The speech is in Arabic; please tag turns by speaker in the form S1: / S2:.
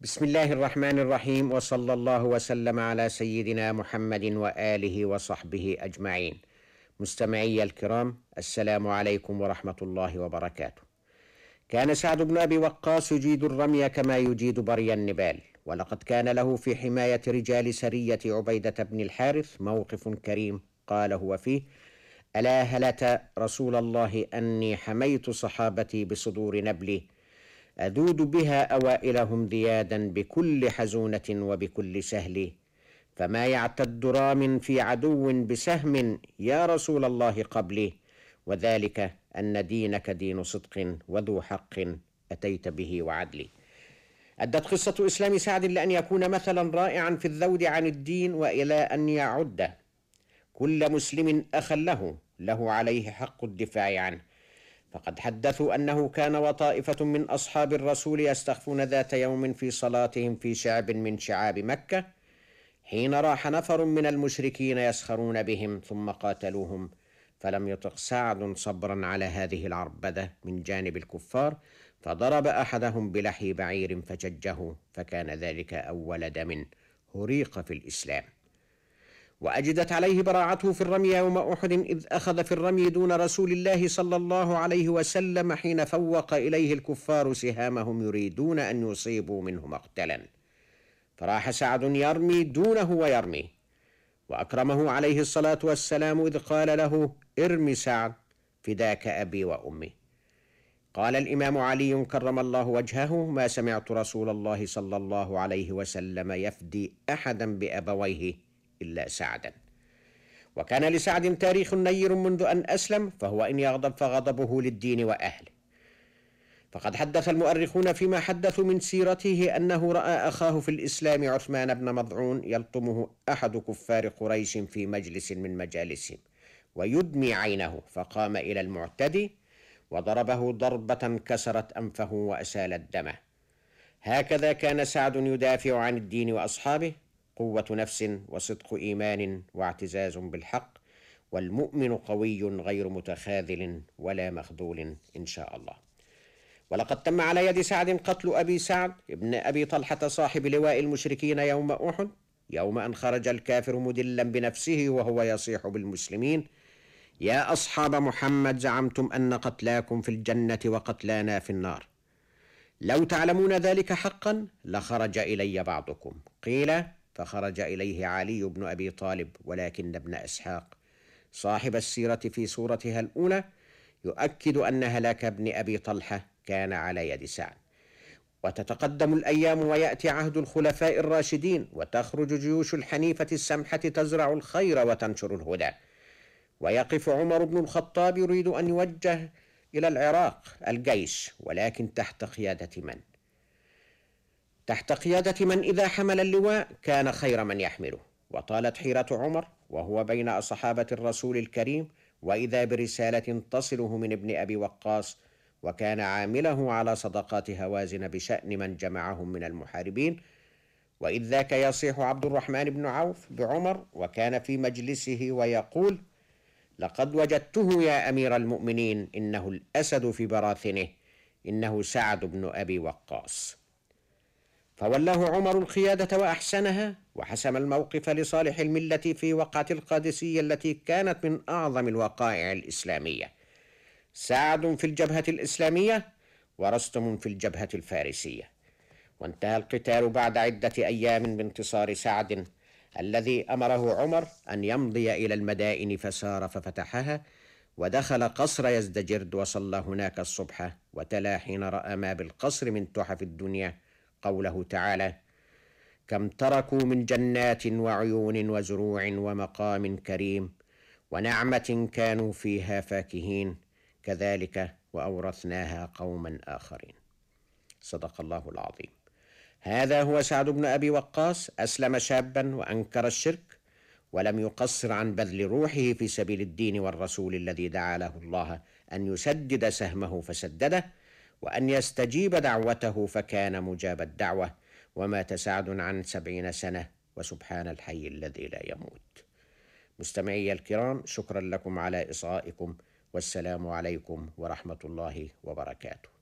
S1: بسم الله الرحمن الرحيم وصلى الله وسلم على سيدنا محمد واله وصحبه اجمعين مستمعي الكرام السلام عليكم ورحمه الله وبركاته كان سعد بن ابي وقاص يجيد الرمي كما يجيد بري النبال ولقد كان له في حمايه رجال سريه عبيده بن الحارث موقف كريم قال هو فيه الا هلت رسول الله اني حميت صحابتي بصدور نبلي أذود بها أوائلهم ذيادا بكل حزونة وبكل سهل. فما يعتد رام في عدو بسهم يا رسول الله قبلي. وذلك أن دينك دين صدق وذو حق أتيت به وعدل أدت قصة إسلام سعد لأن يكون مثلا رائعا في الذود عن الدين وإلى أن يعد. كل مسلم أخا له له عليه حق الدفاع عنه. فقد حدثوا أنه كان وطائفة من أصحاب الرسول يستخفون ذات يوم في صلاتهم في شعب من شعاب مكة حين راح نفر من المشركين يسخرون بهم ثم قاتلوهم. فلم يطق سعد صبرا على هذه العربده من جانب الكفار فضرب أحدهم بلحي بعير فشجه فكان ذلك أول دم هريق في الإسلام. وأجدت عليه براعته في الرمي يوم أحد إذ أخذ في الرمي دون رسول الله صلى الله عليه وسلم حين فوق إليه الكفار سهامهم يريدون أن يصيبوا منه مقتلا. فراح سعد يرمي دونه ويرمي. وأكرمه عليه الصلاة والسلام إذ قال له ارم سعد فداك أبي وأمي. قال الإمام علي كرم الله وجهه ما سمعت رسول الله صلى الله عليه وسلم يفدي احدا بأبويه إلا سعدا. وكان لسعد تاريخ نير منذ أن أسلم فهو إن يغضب فغضبه للدين وأهله. فقد حدث المؤرخون فيما حدثوا من سيرته أنه رأى أخاه في الإسلام عثمان بن مضعون يلطمه أحد كفار قريش في مجلس من مجالسهم ويدمي عينه فقام إلى المعتدي وضربه ضربة كسرت أنفه وأسالت دمه. هكذا كان سعد يدافع عن الدين وأصحابه قوة نفس وصدق إيمان واعتزاز بالحق والمؤمن قوي غير متخاذل ولا مخذول إن شاء الله. ولقد تم على يد سعد قتل أبي سعد ابن أبي طلحة صاحب لواء المشركين يوم أحد يوم أن خرج الكافر مدلا بنفسه وهو يصيح بالمسلمين. يا أصحاب محمد زعمتم أن قتلاكم في الجنة وقتلانا في النار. لو تعلمون ذلك حقا لخرج إلي بعضكم. قيل فخرج إليه علي بن أبي طالب ولكن ابن إسحاق. صاحب السيرة في صورتها الأولى يؤكد أن هلاك ابن أبي طلحة كان على يد سعد. وتتقدم الأيام ويأتي عهد الخلفاء الراشدين وتخرج جيوش الحنيفة السمحة تزرع الخير وتنشر الهدى. ويقف عمر بن الخطاب يريد أن يوجه إلى العراق الجيش ولكن تحت قيادة من؟ تحت قيادة من إذا حمل اللواء كان خير من يحمله. وطالت حيرة عمر وهو بين صحابة الرسول الكريم وإذا برسالة تصله من ابن أبي وقاص وكان عامله على صدقات هوازن بشأن من جمعهم من المحاربين. وإذ ذاك يصيح عبد الرحمن بن عوف بعمر وكان في مجلسه ويقول لقد وجدته يا أمير المؤمنين إنه الأسد في براثنه إنه سعد بن أبي وقاص. فولاه عمر القيادة وأحسنها وحسم الموقف لصالح الملة في وقعة القادسية التي كانت من أعظم الوقائع الإسلامية. سعد في الجبهة الإسلامية ورستم في الجبهة الفارسية. وانتهى القتال بعد عدة أيام بانتصار سعد الذي أمره عمر أن يمضي إلى المدائن فسار ففتحها ودخل قصر يزدجرد وصلى هناك الصبح وتلا حين رأى ما بالقصر من تحف الدنيا قوله تعالى كم تركوا من جنات وعيون وزروع ومقام كريم ونعمة كانوا فيها فاكهين كذلك وأورثناها قوما آخرين. صدق الله العظيم. هذا هو سعد بن أبي وقاص أسلم شابا وأنكر الشرك ولم يقصر عن بذل روحه في سبيل الدين والرسول الذي دعا له الله أن يسدد سهمه فسدده وأن يستجيب دعوته فكان مجاب الدعوة ومات سعد عن سبعين سنة وسبحان الحي الذي لا يموت. مستمعي الكرام شكرا لكم على إصغائكم والسلام عليكم ورحمة الله وبركاته.